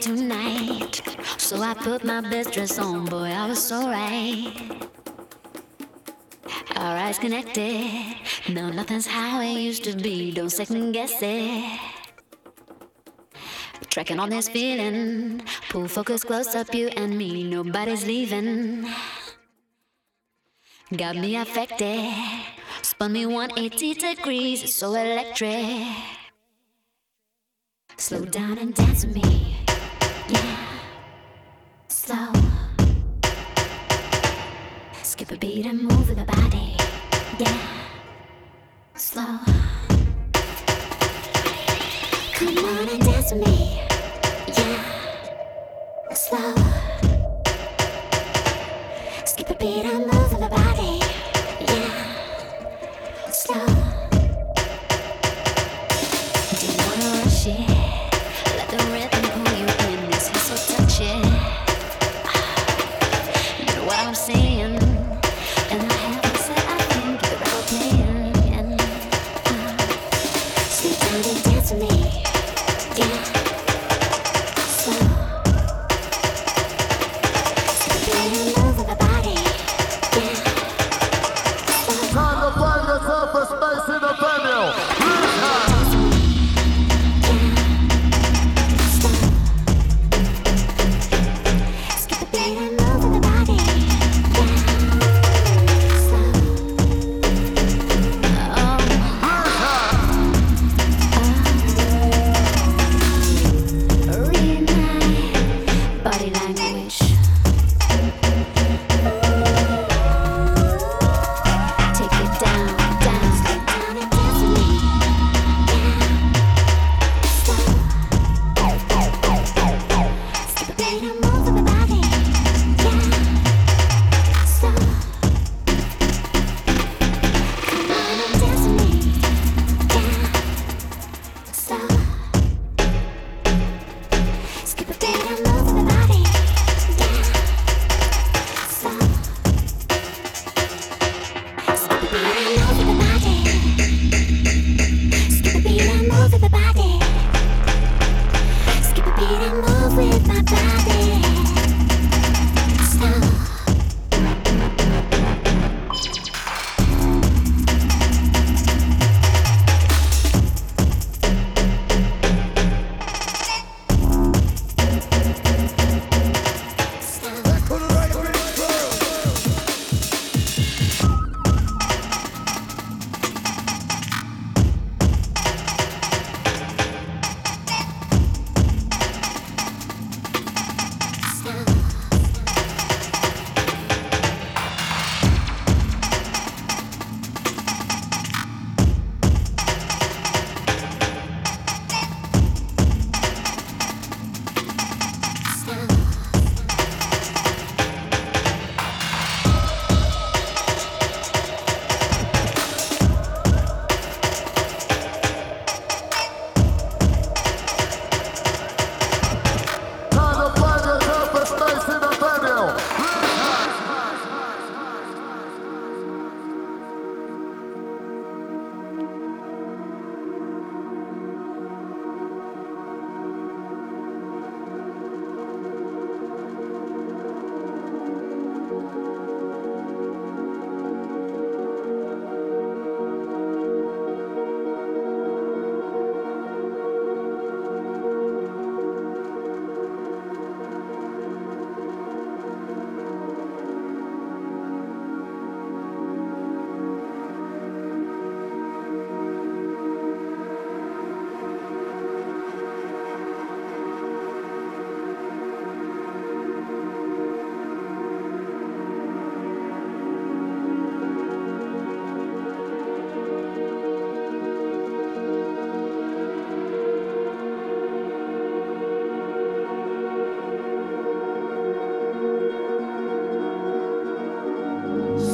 tonight. So I put my best dress on, boy, I was so right. Our eyes connected. No, nothing's how it used to be. Don't second guess it. Tracking on this feeling. Pull focus close up, you and me. Nobody's leaving. Got me affected. Spun me 180 degrees. It's so electric.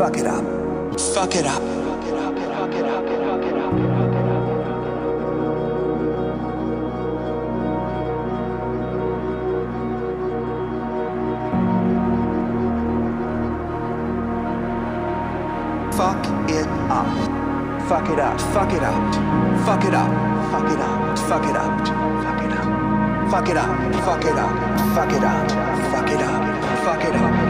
Fuck it up. Fuck it up. Fuck it up. Fuck it up. Fuck it up. Fuck it up. Fuck it up. Fuck it up. Fuck it up. Fuck it up. Fuck it up. Fuck it up. Fuck it up. Fuck it up.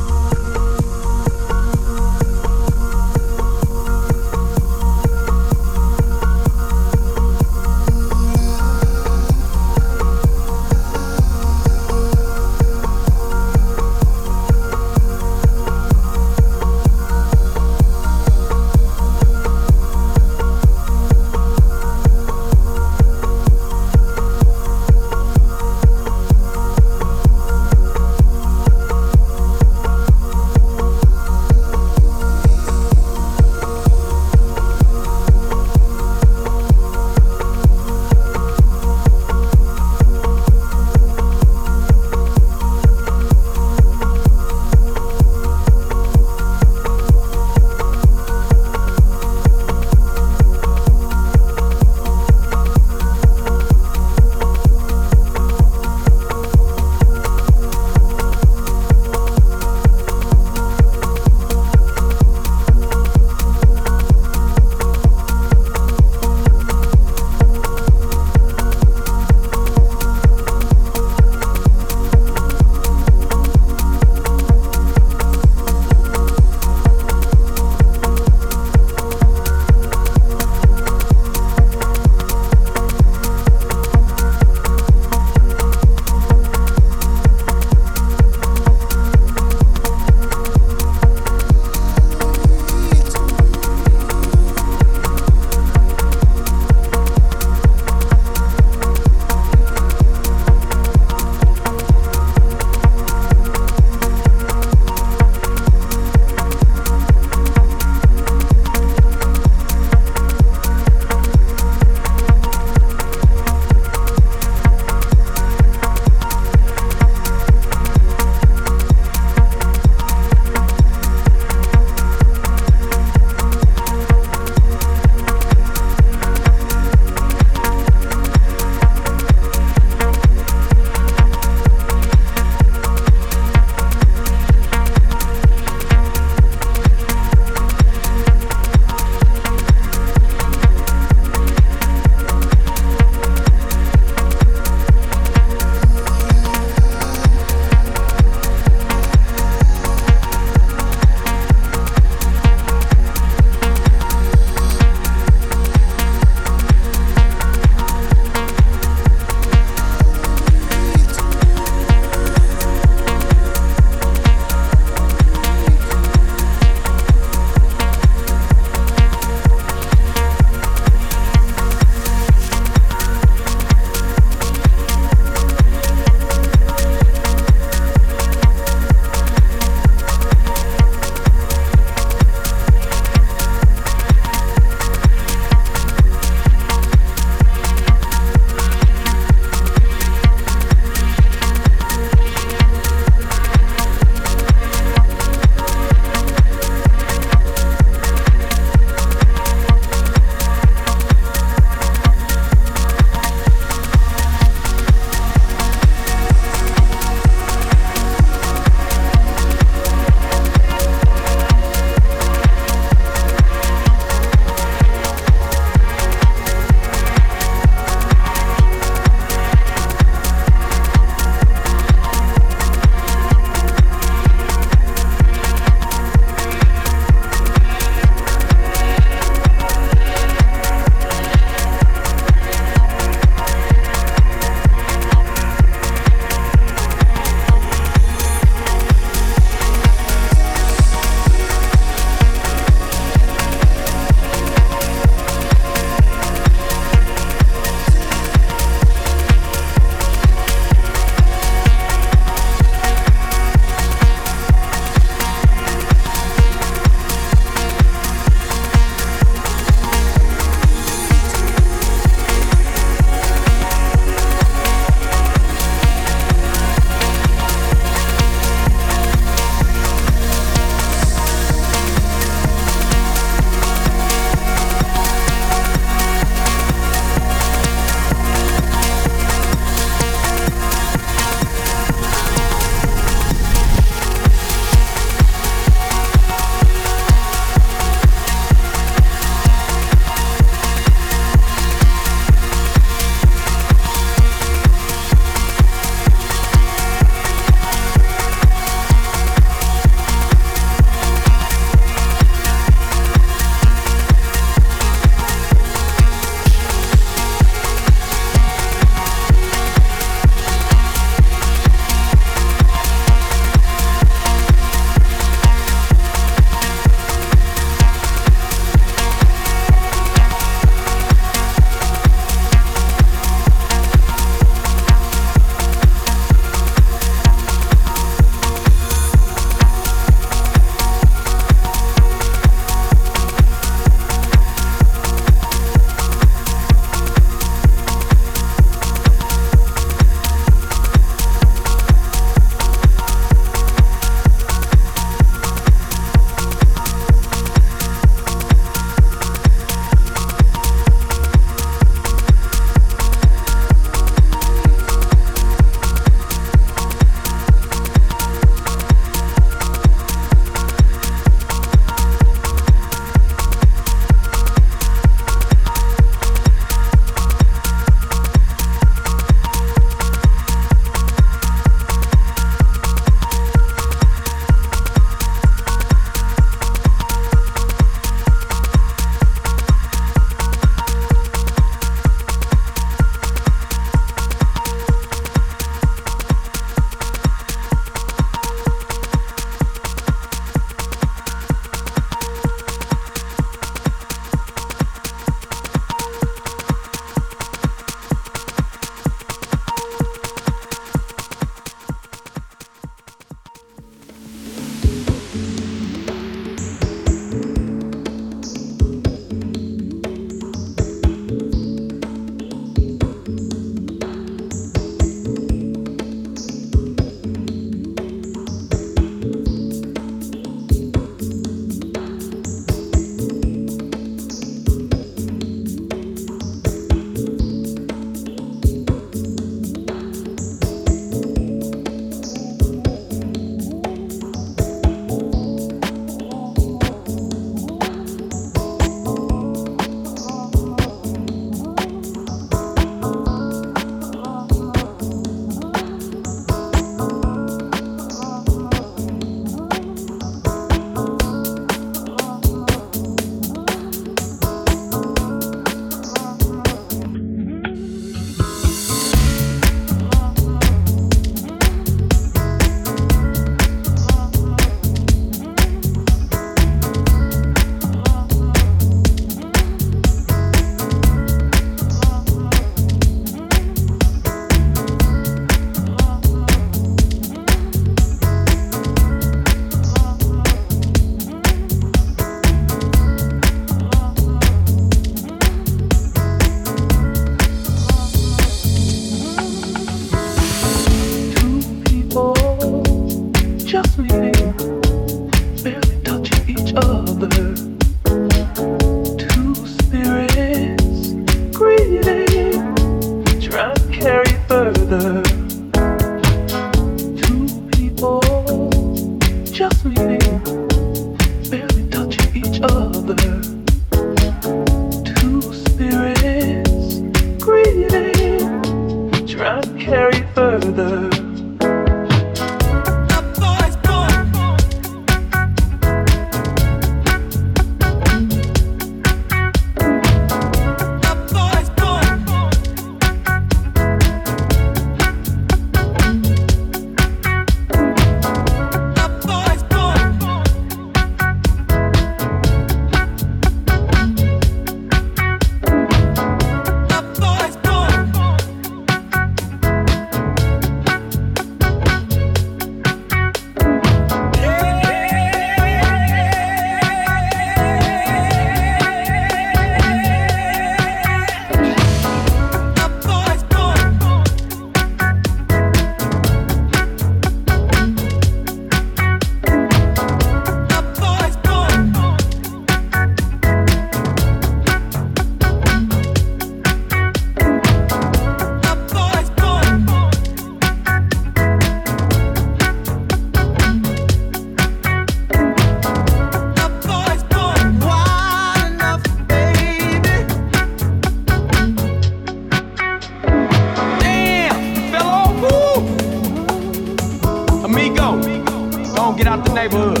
get out the neighborhood.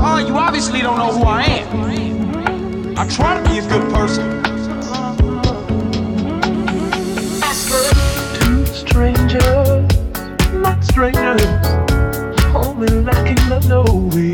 Oh, you obviously don't know who I am. I try to be a good person. Two strangers, not strangers, home and lacking the knowing.